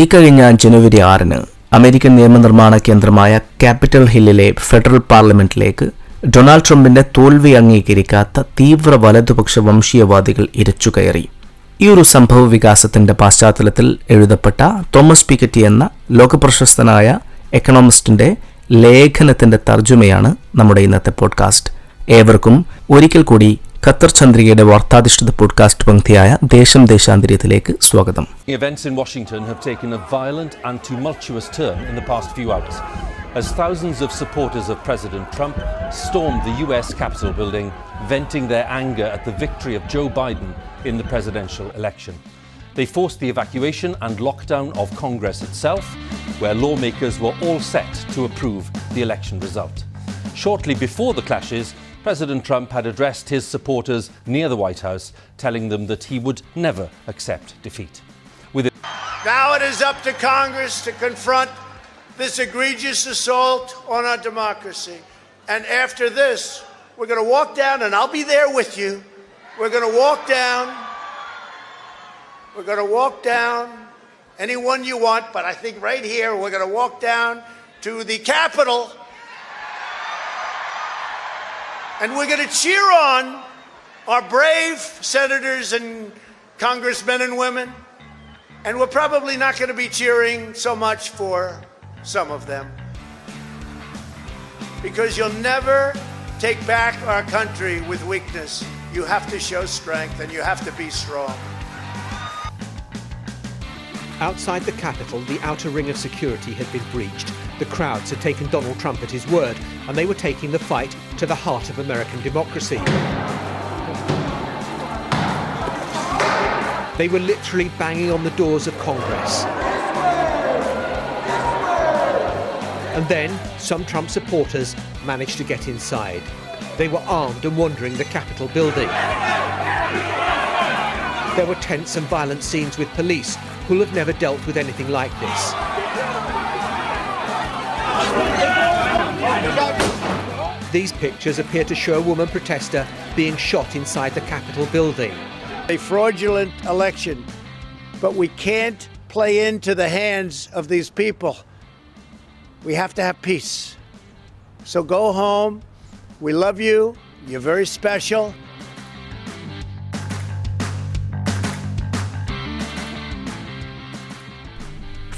ഇക്കഴിഞ്ഞ ജനുവരി ആറിന് അമേരിക്കൻ നിയമനിർമ്മാണ കേന്ദ്രമായ ക്യാപിറ്റൽ ഹില്ലിലെ ഫെഡറൽ പാർലമെന്റിലേക്ക് ഡൊണാൾഡ് ട്രംപിന്റെ തോൽവി അംഗീകരിക്കാത്ത തീവ്ര വലതുപക്ഷ വംശീയവാദികൾ ഇരച്ചുകയറി ഈ ഒരു സംഭവ വികാസത്തിന്റെ പശ്ചാത്തലത്തിൽ എഴുതപ്പെട്ട തോമസ് പിക്കറ്റി എന്ന ലോകപ്രശസ്തനായ എക്കണോമിസ്റ്റിന്റെ ലേഖനത്തിന്റെ തർജമയാണ് നമ്മുടെ ഇന്നത്തെ പോഡ്കാസ്റ്റ്. ഏവർക്കും ഒരിക്കൽ കൂടി ഖത്തർ ചന്ദ്രികയുടെ വാർത്താധിഷ്ഠിത പോഡ്കാസ്റ്റ് പങ്ക്തിയായ ദേശം ദേശാന്തര്യത്തിലേക്ക് സ്വാഗതം Events in Washington have taken a violent and tumultuous turn in the past few hours as thousands of supporters of President Trump stormed the US Capitol building, venting their anger at the victory of Joe Biden in the presidential election. They forced the evacuation and lockdown of Congress itself, where lawmakers were all set to approve the election result. Shortly before the clashes, President Trump had addressed his supporters near the White House, telling them that he would never accept defeat. Now it is up to Congress to confront this egregious assault on our democracy. And after this, we're going to walk down, and I'll be there with you. We're going to walk down. We're going to walk down anyone you want, but I think right here, we're going to walk down to the Capitol. And we're going to cheer on our brave senators and congressmen and women. And we're probably not going to be cheering so much for some of them. Because you'll never take back our country with weakness. You have to show strength and you have to be strong. Outside the Capitol, the outer ring of security had been breached. The crowds had taken Donald Trump at his word, and they were taking the fight to the heart of American democracy. They were literally banging on the doors of Congress. And then some Trump supporters managed to get inside. They were armed and wandering the Capitol building. There were tense and violent scenes with police who'll have never dealt with anything like this. These pictures appear to show a woman protester being shot inside the Capitol building. A fraudulent election, but we can't play into the hands of these people. We have to have peace. So go home. We love you. You're very special.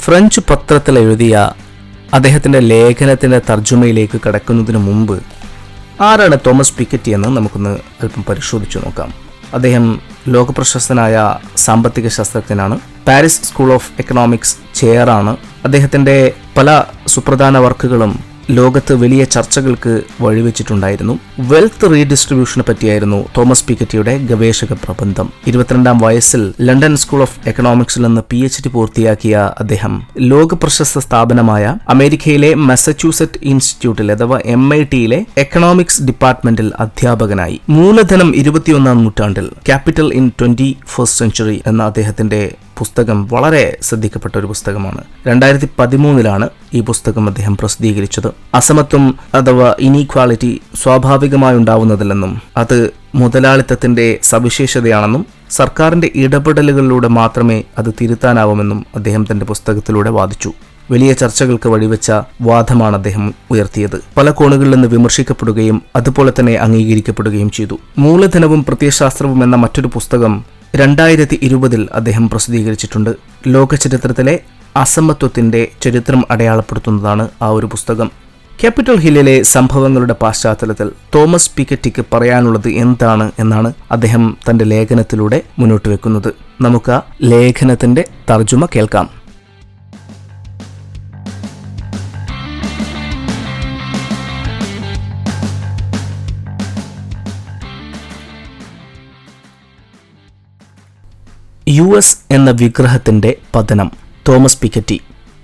French പത്രത്തിൽ എഴുതിയ അദ്ദേഹത്തിന്റെ ലേഖനത്തിന്റെ തർജമയിലേക്ക് കടക്കുന്നതിന് മുമ്പ് ആരാണ് Thomas Piketty എന്ന് നമുക്കൊന്ന് അല്പം പരിശോധിച്ചു നോക്കാം. അദ്ദേഹം ലോകപ്രശസ്തനായ സാമ്പത്തിക ശാസ്ത്രജ്ഞനാണ്. പാരീസ് സ്കൂൾ ഓഫ് എക്കണോമിക്സ് ചെയറാണ്. അദ്ദേഹത്തിന്റെ പല സുപ്രധാന വർക്കുകളും ലോകത്ത് വലിയ ചർച്ചകൾക്ക് വഴിവെച്ചിട്ടുണ്ടായിരുന്നു. വെൽത്ത് റീഡിസ്ട്രിബ്യൂഷനെ പറ്റിയായിരുന്നു തോമസ് പിക്കറ്റിയുടെ ഗവേഷക പ്രബന്ധം. ഇരുപത്തിരണ്ടാം വയസ്സിൽ ലണ്ടൻ സ്കൂൾ ഓഫ് എക്കണോമിക്സിൽ നിന്ന് പി എച്ച് ഡി പൂർത്തിയാക്കിയ അദ്ദേഹം ലോക പ്രശസ്ത സ്ഥാപനമായ അമേരിക്കയിലെ മസച്യൂസെറ്റ് ഇൻസ്റ്റിറ്റ്യൂട്ടിൽ അഥവാ എം ഐ ടിയിലെ എക്കണോമിക്സ് ഡിപ്പാർട്ട്മെന്റിൽ അധ്യാപകനായി. മൂലധനം ഇരുപത്തിയൊന്നാം നൂറ്റാണ്ടിൽ capital in twenty first century എന്ന അദ്ദേഹത്തിന്റെ പുസ്തകം വളരെ ശ്രദ്ധിക്കപ്പെട്ട ഒരു പുസ്തകമാണ്. രണ്ടായിരത്തി പതിമൂന്നിലാണ് ഈ പുസ്തകം അദ്ദേഹം പ്രസിദ്ധീകരിച്ചത്. അസമത്വം അഥവാ ഇനീക്വാളിറ്റി സ്വാഭാവികമായി ഉണ്ടാവുന്നതില്ലെന്നും അത് മുതലാളിത്തത്തിന്റെ സവിശേഷതയാണെന്നും സർക്കാരിന്റെ ഇടപെടലുകളിലൂടെ മാത്രമേ അത് തിരുത്താനാവുമെന്നും അദ്ദേഹം തന്റെ പുസ്തകത്തിലൂടെ വാദിച്ചു. വലിയ ചർച്ചകൾക്ക് വഴിവെച്ച വാദമാണ് അദ്ദേഹം ഉയർത്തിയത്. പല കോണുകളിൽ നിന്ന് വിമർശിക്കപ്പെടുകയും അതുപോലെ തന്നെ അംഗീകരിക്കപ്പെടുകയും ചെയ്തു. മൂലധനവും പ്രത്യയശാസ്ത്രവും എന്ന മറ്റൊരു പുസ്തകം രണ്ടായിരത്തി ഇരുപതിൽ അദ്ദേഹം പ്രസിദ്ധീകരിച്ചിട്ടുണ്ട്. ലോക ചരിത്രത്തിലെ അസമത്വത്തിന്റെ ചരിത്രം അടയാളപ്പെടുത്തുന്നതാണ് ആ ഒരു പുസ്തകം. ക്യാപിറ്റൽ ഹില്ലിലെ സംഭവങ്ങളുടെ പശ്ചാത്തലത്തിൽ തോമസ് പിക്കറ്റിക്ക് പറയാനുള്ളത് എന്താണ് എന്നാണ് അദ്ദേഹം തന്റെ ലേഖനത്തിലൂടെ മുന്നോട്ട് വെക്കുന്നത്. നമുക്ക് ആ ലേഖനത്തിന്റെ തർജമ കേൾക്കാം. യു എന്ന വിഗ്രഹത്തിന്റെ പതനം തോമസ് പിക്കറ്റി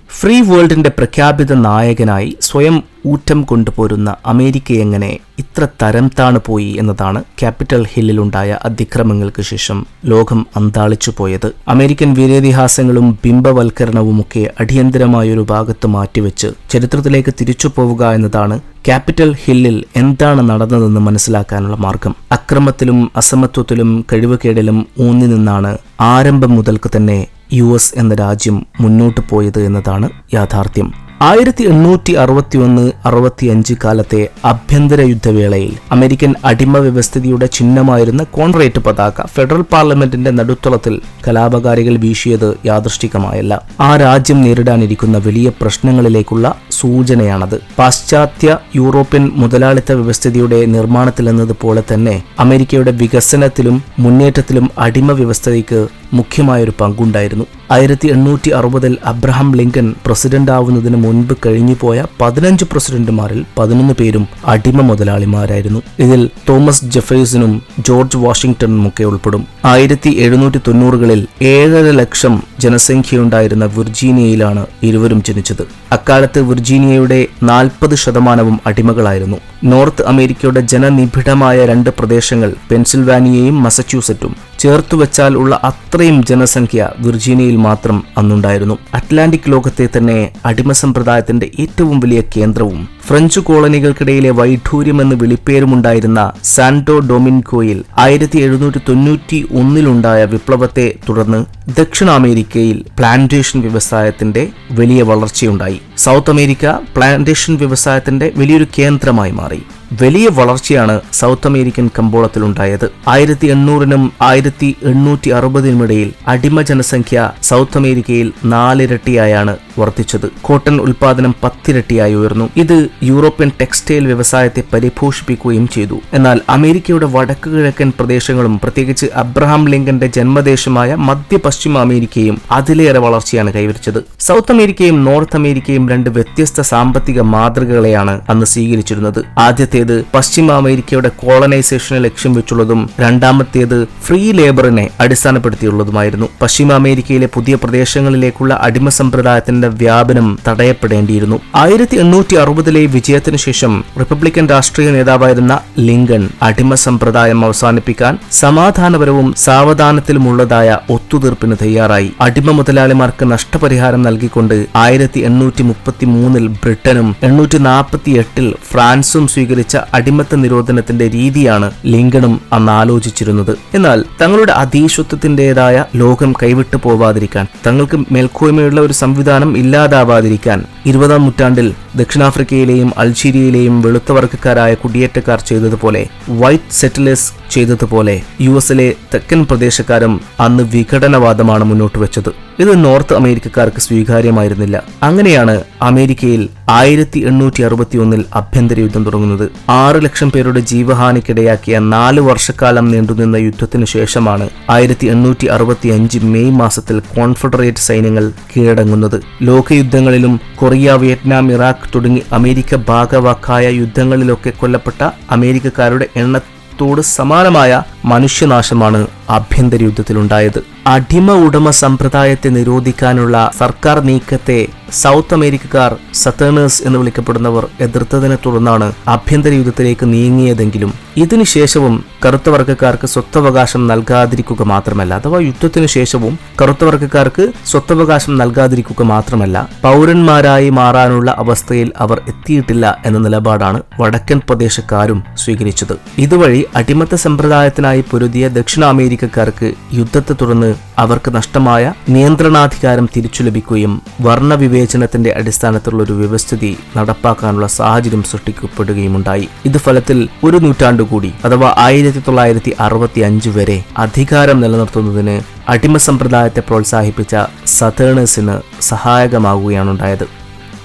ഫ്രീ വേൾഡിന്റെ പ്രഖ്യാപിത നായകനായി സ്വയം ഊറ്റം കൊണ്ടുപോരുന്ന അമേരിക്ക എങ്ങനെ ഇത്ര തരം താണു പോയി എന്നതാണ് ക്യാപിറ്റൽ ഹില്ലിലുണ്ടായ അതിക്രമങ്ങൾക്ക് ശേഷം ലോകം അന്താളിച്ചു പോയത്. അമേരിക്കൻ വീരേതിഹാസങ്ങളും ബിംബവൽക്കരണവുമൊക്കെ അടിയന്തരമായൊരു ഭാഗത്ത് മാറ്റിവെച്ച് ചരിത്രത്തിലേക്ക് തിരിച്ചു പോവുക എന്നതാണ് ക്യാപിറ്റൽ ഹില്ലിൽ എന്താണ് നടന്നതെന്ന് മനസ്സിലാക്കാനുള്ള മാർഗം. അക്രമത്തിലും അസമത്വത്തിലും കഴിവുകേടിലും ഊന്നി നിന്നാണ് ആരംഭം മുതൽക്ക് തന്നെ യു എസ് എന്ന രാജ്യം മുന്നോട്ട് പോയത് എന്നതാണ് യാഥാർത്ഥ്യം. ആയിരത്തി എണ്ണൂറ്റി അറുപത്തി ഒന്ന് അറുപത്തിയഞ്ച് കാലത്തെ ആഭ്യന്തര യുദ്ധവേളയിൽ അമേരിക്കൻ അടിമ വ്യവസ്ഥിതിയുടെ ചിഹ്നമായിരുന്ന കോൺറേറ്റ് പതാക ഫെഡറൽ പാർലമെന്റിന്റെ നടുത്തളത്തിൽ കലാപകാരികൾ വീശിയത് യാദൃഷ്ടികമായല്ല ആ രാജ്യം നേരിടാനിരിക്കുന്ന വലിയ പ്രശ്നങ്ങളിലേക്കുള്ള സൂചനയാണത്. പാശ്ചാത്യ യൂറോപ്യൻ മുതലാളിത്ത വ്യവസ്ഥിതിയുടെ നിർമ്മാണത്തിൽ എന്നതുപോലെ തന്നെ അമേരിക്കയുടെ വികസനത്തിലും മുന്നേറ്റത്തിലും അടിമ വ്യവസ്ഥതയ്ക്ക് മുഖ്യമായൊരു പങ്കുണ്ടായിരുന്നു. ആയിരത്തി എണ്ണൂറ്റി അറുപതിൽ അബ്രഹാം ലിങ്കൻ പ്രസിഡന്റ് ആവുന്നതിന് മുൻപ് കഴിഞ്ഞുപോയ പതിനഞ്ച് പ്രസിഡന്റുമാരിൽ പതിനൊന്ന് പേരും അടിമ മുതലാളിമാരായിരുന്നു. ഇതിൽ തോമസ് ജെഫേഴ്സനും ജോർജ് വാഷിംഗ്ടണും ഒക്കെ ഉൾപ്പെടും. ആയിരത്തി എഴുന്നൂറ്റി തൊണ്ണൂറുകളിൽ ഏഴര ലക്ഷം ജനസംഖ്യയുണ്ടായിരുന്ന വിർജീനിയയിലാണ് ഇരുവരും ജനിച്ചത്. അക്കാലത്ത് വിർജീനിയയുടെ നാൽപ്പത് ശതമാനവും അടിമകളായിരുന്നു. നോർത്ത് അമേരിക്കയുടെ ജനനിബിഡമായ രണ്ട് പ്രദേശങ്ങൾ പെൻസിൽവാനിയയും മസച്യൂസറ്റും ചേർത്തുവച്ചാൽ ഉള്ള അത്രയും ജനസംഖ്യ വിർജീനിയയിൽ മാത്രം അന്നുണ്ടായിരുന്നു. അറ്റ്ലാന്റിക് ലോകത്തെ തന്നെ അടിമ സമ്പ്രദായത്തിന്റെ ഏറ്റവും വലിയ കേന്ദ്രവും ഫ്രഞ്ച് കോളനികൾക്കിടയിലെ വൈഢൂര്യമെന്ന് വിളിപ്പേരുമുണ്ടായിരുന്ന സാന്റോ ഡൊമിൻകോയിൽ ആയിരത്തി എഴുന്നൂറ്റി തൊണ്ണൂറ്റി ഒന്നിലുണ്ടായ വിപ്ലവത്തെ തുടർന്ന് ദക്ഷിണ അമേരിക്കയിൽ പ്ലാന്റേഷൻ വ്യവസായത്തിന്റെ വലിയ വളർച്ചയുണ്ടായി. സൗത്ത് അമേരിക്ക പ്ലാന്റേഷൻ വ്യവസായത്തിന്റെ വലിയൊരു കേന്ദ്രമായി മാറി. വലിയ വളർച്ചയാണ് സൗത്ത് അമേരിക്കൻ കമ്പോളത്തിലുണ്ടായത്. ആയിരത്തി എണ്ണൂറിനും ആയിരത്തി എണ്ണൂറ്റി അറുപതിനുമിടയിൽ അടിമ ജനസംഖ്യ സൗത്ത് അമേരിക്കയിൽ നാലിരട്ടിയായാണ് വർദ്ധിച്ചത്. കോട്ടൺ ഉൽപാദനം പത്തിരട്ടിയായി ഉയർന്നു. ഇത് യൂറോപ്യൻ ടെക്സ്റ്റൈൽ വ്യവസായത്തെ പരിപോഷിപ്പിക്കുകയും ചെയ്തു. എന്നാൽ അമേരിക്കയുടെ വടക്കു കിഴക്കൻ പ്രദേശങ്ങളും പ്രത്യേകിച്ച് അബ്രഹാം ലിങ്കന്റെ ജന്മദേശമായ മധ്യ പശ്ചിമ അമേരിക്കയും അതിലേറെ വളർച്ചയാണ് കൈവരിച്ചത്. സൗത്ത് അമേരിക്കയും നോർത്ത് അമേരിക്കയും രണ്ട് വ്യത്യസ്ത സാമ്പത്തിക മാതൃകകളെയാണ് അന്ന് സ്വീകരിച്ചിരുന്നത്. ആദ്യത്തേത് പശ്ചിമ അമേരിക്കയുടെ കോളനൈസേഷനെ ലക്ഷ്യം വെച്ചുള്ളതും രണ്ടാമത്തേത് ഫ്രീ ലേബറിനെ അടിസ്ഥാനപ്പെടുത്തിയുള്ളതുമായിരുന്നു. പശ്ചിമ അമേരിക്കയിലെ പുതിയ പ്രദേശങ്ങളിലേക്കുള്ള അടിമ സമ്പ്രദായത്തിന്റെ വ്യാപനം തടയപ്പെടേണ്ടിയിരുന്നു. ആയിരത്തി എണ്ണൂറ്റി അറുപതിലെ വിജയത്തിനു ശേഷം റിപ്പബ്ലിക്കൻ രാഷ്ട്രീയ നേതാവായിരുന്ന ലിങ്കൺ അടിമ സമ്പ്രദായം അവസാനിപ്പിക്കാൻ സമാധാനപരവും സാവധാനത്തിലുമുള്ളതായ ഒത്തുതീർപ്പിന് തയ്യാറായി. അടിമ മുതലാളിമാർക്ക് നഷ്ടപരിഹാരം നൽകിക്കൊണ്ട് ആയിരത്തി എണ്ണൂറ്റി മുപ്പത്തി മൂന്നിൽ ബ്രിട്ടനും എണ്ണൂറ്റി നാൽപ്പത്തി എട്ടിൽ ഫ്രാൻസും സ്വീകരിച്ച അടിമത്ത നിരോധനത്തിന്റെ രീതിയാണ് ലിങ്കണും അന്ന് ആലോചിച്ചിരുന്നത്. എന്നാൽ തങ്ങളുടെ അതീശത്വത്തിന്റേതായ ലോകം കൈവിട്ടു പോവാതിരിക്കാൻ തങ്ങൾക്ക് മേൽക്കോയ്മയുള്ള ഒരു സംവിധാനം ഇല്ലാതാവാതിരിക്കാൻ ഇരുപതാം നൂറ്റാണ്ടിൽ ദക്ഷിണാഫ്രിക്കയിലെയും അൾജീരിയയിലെയും വെളുത്ത വർഗക്കാരായ കുടിയേറ്റക്കാർ ചെയ്തതുപോലെ വൈറ്റ് സെറ്റിലേഴ്സ് ചെയ്തതുപോലെ യു എസിലെ തെക്കൻ പ്രദേശക്കാരും അന്ന് വിഘടനവാദമാണ് മുന്നോട്ട് വെച്ചത് ഇത് നോർത്ത് അമേരിക്കക്കാർക്ക് സ്വീകാര്യമായിരുന്നില്ല. അങ്ങനെയാണ് അമേരിക്കയിൽ ആയിരത്തി എണ്ണൂറ്റി അറുപത്തി ഒന്നിൽ ആഭ്യന്തര യുദ്ധം തുടങ്ങുന്നത്. ആറ് ലക്ഷം പേരുടെ ജീവഹാനിക്കിടയാക്കിയ നാല് വർഷക്കാലം നീണ്ടുനിന്ന യുദ്ധത്തിനു ശേഷമാണ് ആയിരത്തി എണ്ണൂറ്റി അറുപത്തി അഞ്ച് മെയ് മാസത്തിൽ കോൺഫെഡറേറ്റ് സൈന്യങ്ങൾ കീഴടങ്ങുന്നത്. ലോകയുദ്ധങ്ങളിലും കൊറിയ വിയറ്റ്നാം ഇറാഖ് തുടങ്ങി അമേരിക്ക ഭാഗവാക്കായ യുദ്ധങ്ങളിലൊക്കെ കൊല്ലപ്പെട്ട അമേരിക്കക്കാരുടെ എണ്ണത്തോട് സമാനമായ മനുഷ്യനാശമാണ് ആഭ്യന്തര യുദ്ധത്തിലുണ്ടായത്. അടിമ ഉടമ സമ്പ്രദായത്തെ നിരോധിക്കാനുള്ള സർക്കാർ നീക്കത്തെ സൗത്ത് അമേരിക്കക്കാർ സത്തേണേഴ്സ് എന്ന് വിളിക്കപ്പെടുന്നവർ എതിർത്തതിനെ തുടർന്നാണ് ആഭ്യന്തര യുദ്ധത്തിലേക്ക് നീങ്ങിയതെങ്കിലും ഇതിനുശേഷവും കറുത്ത വർഗക്കാർക്ക് സ്വത്തവകാശം നൽകാതിരിക്കുക മാത്രമല്ല അഥവാ യുദ്ധത്തിനു ശേഷവും കറുത്ത വർഗക്കാർക്ക് സ്വത്തവകാശം നൽകാതിരിക്കുക മാത്രമല്ല പൗരന്മാരായി മാറാനുള്ള അവസ്ഥയിൽ അവർ എത്തിയിട്ടില്ല എന്ന നിലപാടാണ് വടക്കൻ പ്രദേശക്കാരും സ്വീകരിച്ചത്. ഇതുവഴി അടിമത്ത സമ്പ്രദായത്തിനായി പൊരുതിയ ദക്ഷിണ അമേരിക്കക്കാർക്ക് യുദ്ധത്തെ തുടർന്ന് അവർക്ക് നഷ്ടമായ നിയന്ത്രണാധികാരം തിരിച്ചു ലഭിക്കുകയും വർണവിവേചനത്തിന്റെ അടിസ്ഥാനത്തിലുള്ള ഒരു വ്യവസ്ഥിതി നടപ്പാക്കാനുള്ള സാഹചര്യം സൃഷ്ടിക്കപ്പെടുകയുമുണ്ടായി. ഇത് ഫലത്തിൽ ഒരു നൂറ്റാണ്ടു കൂടി അഥവാ ആയിരത്തി തൊള്ളായിരത്തി അറുപത്തി അഞ്ച് വരെ അധികാരം നിലനിർത്തുന്നതിന് അടിമ സമ്പ്രദായത്തെ പ്രോത്സാഹിപ്പിച്ച സതേണേഴ്സിന് സഹായകമാകുകയാണുണ്ടായത്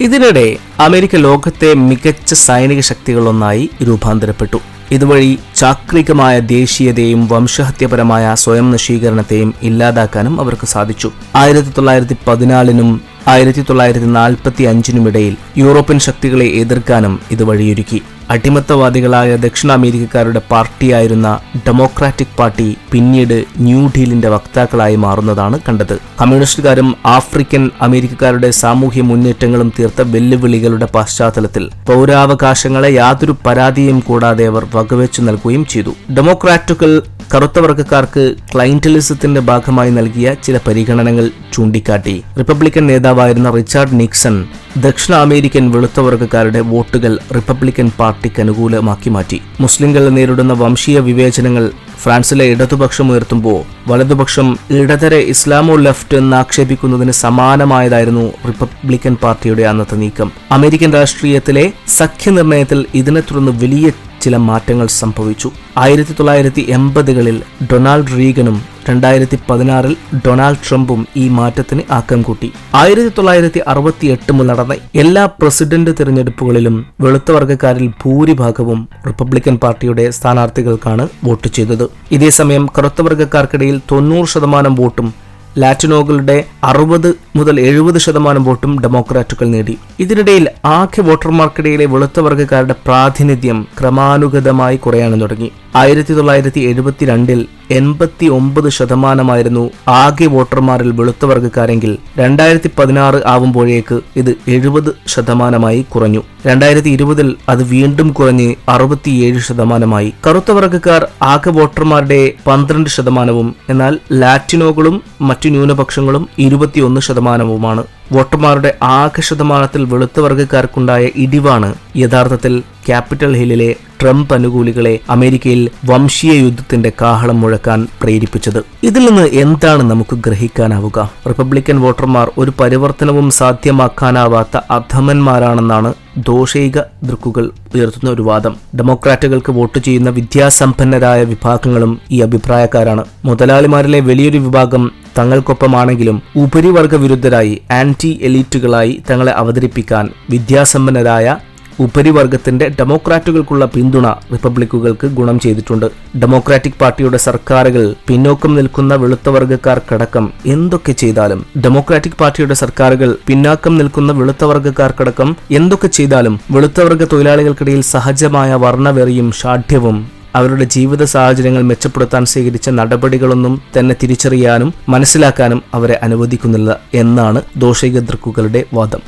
ഇതിനിടെ അമേരിക്ക ലോകത്തെ മികച്ച സൈനിക ശക്തികളൊന്നായി രൂപാന്തരപ്പെട്ടു. ഇതുവഴി ചാക്രികമായ ദേശീയതയും വംശഹത്യപരമായ സ്വയം നശീകരണത്തെയും ഇല്ലാതാക്കാനും അവർക്ക് സാധിച്ചു. ആയിരത്തി തൊള്ളായിരത്തി പതിനാലിനും ആയിരത്തി തൊള്ളായിരത്തി നാൽപ്പത്തി അഞ്ചിനുമിടയിൽ യൂറോപ്യൻ ശക്തികളെ എതിർക്കാനും ഇത് വഴിയൊരുക്കി അടിമത്തവാദികളായ ദക്ഷിണ അമേരിക്കക്കാരുടെ പാർട്ടിയായിരുന്ന ഡെമോക്രാറ്റിക് പാർട്ടി പിന്നീട് ന്യൂ ഡീലിന്റെ വക്താക്കളായി മാറുന്നതാണ് കണ്ടത്. കമ്മ്യൂണിസ്റ്റുകാരും ആഫ്രിക്കൻ അമേരിക്കക്കാരുടെ സാമൂഹ്യ മുന്നേറ്റങ്ങളും തീർത്ത വെല്ലുവിളികളുടെ പശ്ചാത്തലത്തിൽ പൗരാവകാശങ്ങളെ യാതൊരു പരാതിയും കൂടാതെ അവർ വകവെച്ചു നൽകുകയും ചെയ്തു. ഡെമോക്രാറ്റുകൾ കറുത്ത വർഗക്കാർക്ക് ക്ലൈന്റലിസത്തിന്റെ ഭാഗമായി നൽകിയ ചില പരിഗണനകൾ ചൂണ്ടിക്കാട്ടി. റിപ്പബ്ലിക്കൻ നേതാവായിരുന്ന റിച്ചാർഡ് നിക്സൺ ദക്ഷിണ അമേരിക്കൻ വെളുത്തവർഗക്കാരുടെ വോട്ടുകൾ റിപ്പബ്ലിക്കൻ പാർട്ടിക്ക് അനുകൂലമാക്കി മാറ്റി. മുസ്ലിങ്ങൾ നേരിടുന്ന വംശീയ വിവേചനങ്ങൾ ഫ്രാൻസിലെ ഇടതുപക്ഷം ഉയർത്തുമ്പോൾ വലതുപക്ഷം ഇടതരെ ഇസ്ലാമോ ലെഫ്റ്റ് എന്ന് ആക്ഷേപിക്കുന്നതിന് സമാനമായതായിരുന്നു റിപ്പബ്ലിക്കൻ പാർട്ടിയുടെ അന്നത്തെ നീക്കം. അമേരിക്കൻ രാഷ്ട്രീയത്തിലെ സഖ്യനിർണയത്തിൽ ഇതിനെ തുടർന്ന് വലിയ ചില മാറ്റങ്ങൾ സംഭവിച്ചു. ആയിരത്തി തൊള്ളായിരത്തി എൺപതുകളിൽ ഡൊണാൾഡ് റീഗനും രണ്ടായിരത്തി പതിനാറിൽ ഡൊണാൾഡ് ട്രംപും ഈ മാറ്റത്തിന് ആക്കം കൂട്ടി. ആയിരത്തി തൊള്ളായിരത്തി അറുപത്തി എട്ട് മുതൽ നടന്ന എല്ലാ പ്രസിഡന്റ് തിരഞ്ഞെടുപ്പുകളിലും വെളുത്ത വർഗക്കാരിൽ ഭൂരിഭാഗവും റിപ്പബ്ലിക്കൻ പാർട്ടിയുടെ സ്ഥാനാർത്ഥികൾക്കാണ് വോട്ട് ചെയ്തത്. ഇതേസമയം കറുത്ത വർഗക്കാർക്കിടയിൽ തൊണ്ണൂറ് ശതമാനം വോട്ടും ലാറ്റിനോകളുടെ അറുപത് മുതൽ എഴുപത് ശതമാനം വോട്ടും ഡെമോക്രാറ്റുകൾ നേടി. ഇതിനിടയിൽ ആകെ വോട്ടർമാർക്കിടയിലെ വെളുത്ത വർഗക്കാരുടെ പ്രാതിനിധ്യം ക്രമാനുഗതമായി കുറയാനും തുടങ്ങി. ആയിരത്തി തൊള്ളായിരത്തി എഴുപത്തിരണ്ടിൽ എൺപത്തി ഒമ്പത് ശതമാനമായിരുന്നു ആകെ വോട്ടർമാരിൽ വെളുത്ത വർഗക്കാരെങ്കിൽ രണ്ടായിരത്തി പതിനാറ് ആവുമ്പോഴേക്ക് ഇത് എഴുപത് ശതമാനമായി കുറഞ്ഞു. രണ്ടായിരത്തി ഇരുപതിൽ അത് വീണ്ടും കുറഞ്ഞ് അറുപത്തിയേഴ് ശതമാനമായി. കറുത്ത വർഗക്കാർ ആകെ വോട്ടർമാരുടെ പന്ത്രണ്ട് ശതമാനവും എന്നാൽ ലാറ്റിനോകളും മറ്റു ന്യൂനപക്ഷങ്ങളും ഇരുപത്തിയൊന്ന് ശതമാനവുമാണ്. വോട്ടർമാരുടെ ആകെ ശതമാനത്തിൽ വെളുത്ത വർഗക്കാർക്കുണ്ടായ ഇടിവാണ് യഥാർത്ഥത്തിൽ ക്യാപിറ്റൽ ഹില്ലിലെ ട്രംപ് അനുകൂലികളെ അമേരിക്കയിൽ വംശീയ യുദ്ധത്തിന്റെ കാഹളം മുഴക്കാൻ പ്രേരിപ്പിച്ചത്. ഇതിൽ നിന്ന് എന്താണ് നമുക്ക് ഗ്രഹിക്കാനാവുക? റിപ്പബ്ലിക്കൻ വോട്ടർമാർ ഒരു പരിവർത്തനവും സാധ്യമാക്കാനാവാത്ത അധമന്മാരാണെന്നാണ് ദോഷൈക ദൃക്കുകൾ ഉയർത്തുന്ന ഒരു വാദം. ഡെമോക്രാറ്റുകൾക്ക് വോട്ട് ചെയ്യുന്ന വിദ്യാസമ്പന്നരായ വിഭാഗങ്ങളും ഈ അഭിപ്രായക്കാരാണ്. മുതലാളിമാരിലെ വലിയൊരു വിഭാഗം തങ്ങൾക്കൊപ്പമാണെങ്കിലും ഉപരിവർഗ വിരുദ്ധരായി ആന്റി എലീറ്റുകളായി തങ്ങളെ അവതരിപ്പിക്കാൻ വിദ്യാസമ്പന്നരായ ഉപരിവർഗത്തിന്റെ ഡെമോക്രാറ്റുകൾക്കുള്ള പിന്തുണ റിപ്പബ്ലിക്കുകൾക്ക് ഗുണം ചെയ്തിട്ടുണ്ട്. ഡെമോക്രാറ്റിക് പാർട്ടിയുടെ സർക്കാരുകൾ പിന്നോക്കം നിൽക്കുന്ന വെളുത്ത വർഗക്കാർക്കടക്കം എന്തൊക്കെ ചെയ്താലും ഡെമോക്രാറ്റിക് പാർട്ടിയുടെ സർക്കാരുകൾ പിന്നാക്കം നിൽക്കുന്ന വെളുത്ത വർഗക്കാർക്കടക്കം എന്തൊക്കെ ചെയ്താലും വെളുത്തവർഗ തൊഴിലാളികൾക്കിടയിൽ സഹജമായ വർണവെറിയും ഷാഠ്യവും അവരുടെ ജീവിത സാഹചര്യങ്ങൾ മെച്ചപ്പെടുത്താൻ സ്വീകരിച്ച നടപടികളൊന്നും തന്നെ തിരിച്ചറിയാനും മനസ്സിലാക്കാനും അവരെ അനുവദിക്കുന്നില്ല എന്നാണ് ദോഷിക ദൃക്കുകളുടെ വാദം.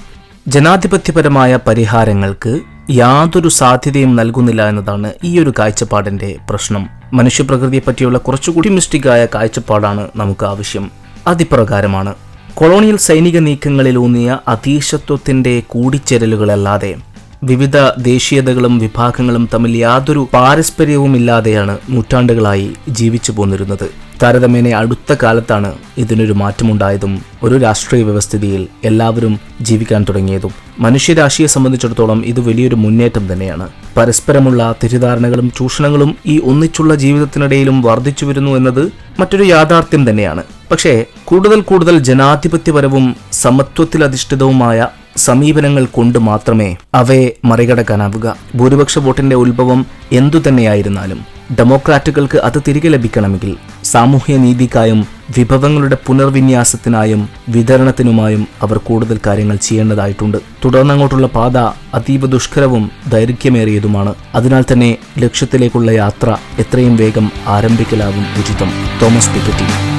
ജനാധിപത്യപരമായ പരിഹാരങ്ങൾക്ക് യാതൊരു സാധ്യതയും നൽകുന്നില്ല എന്നതാണ് ഈ ഒരു കാഴ്ചപ്പാടിന്റെ പ്രശ്നം. മനുഷ്യപ്രകൃതിയെ പറ്റിയുള്ള കുറച്ചുകൂടി മിസ്റ്റിക്കായ കാഴ്ചപ്പാടാണ് നമുക്ക് ആവശ്യം. അതിപ്രകാരമാണ്. കൊളോണിയൽ സൈനിക നീക്കങ്ങളിലൂന്നിയ അതീശത്വത്തിന്റെ കൂടിച്ചേരലുകളല്ലാതെ വിവിധ ദേശീയതകളും വിഭാഗങ്ങളും തമ്മിൽ യാതൊരു പാരസ്പര്യവുമില്ലാതെയാണ് നൂറ്റാണ്ടുകളായി ജീവിച്ചു പോന്നിരുന്നത്. താരതമ്യേന അടുത്ത കാലത്താണ് ഇതിനൊരു മാറ്റമുണ്ടായതും ഒരു രാഷ്ട്രീയ വ്യവസ്ഥിതിയിൽ എല്ലാവരും ജീവിക്കാൻ തുടങ്ങിയതും. മനുഷ്യരാശിയെ സംബന്ധിച്ചിടത്തോളം ഇത് വലിയൊരു മുന്നേറ്റം തന്നെയാണ്. പരസ്പരമുള്ള തെറ്റിദ്ധാരണകളും ചൂഷണങ്ങളും ഈ ഒന്നിച്ചുള്ള ജീവിതത്തിനിടയിലും വർദ്ധിച്ചു വരുന്നു എന്നത് മറ്റൊരു യാഥാർത്ഥ്യം തന്നെയാണ്. പക്ഷേ കൂടുതൽ കൂടുതൽ ജനാധിപത്യപരവും സമത്വത്തിലധിഷ്ഠിതവുമായ സമീപനങ്ങൾ കൊണ്ട് മാത്രമേ അവയെ മറികടക്കാനാവുക. ഭൂരിപക്ഷ വോട്ടിന്റെ ഉത്ഭവം എന്തു തന്നെയായിരുന്നാലും ഡെമോക്രാറ്റുകൾക്ക് അത് തിരികെ ലഭിക്കണമെങ്കിൽ സാമൂഹ്യ നീതിക്കായും വിഭവങ്ങളുടെ പുനർവിന്യാസത്തിനായും വിതരണത്തിനുമായും അവർ കൂടുതൽ കാര്യങ്ങൾ ചെയ്യേണ്ടതായിട്ടുണ്ട്. തുടർന്നങ്ങോട്ടുള്ള പാത അതീവ ദുഷ്കരവും ദൈർഘ്യമേറിയതുമാണ്. അതിനാൽ തന്നെ ലക്ഷ്യത്തിലേക്കുള്ള യാത്ര എത്രയും വേഗം ആരംഭിക്കലാവും ഉചിതം. Thomas Piketty.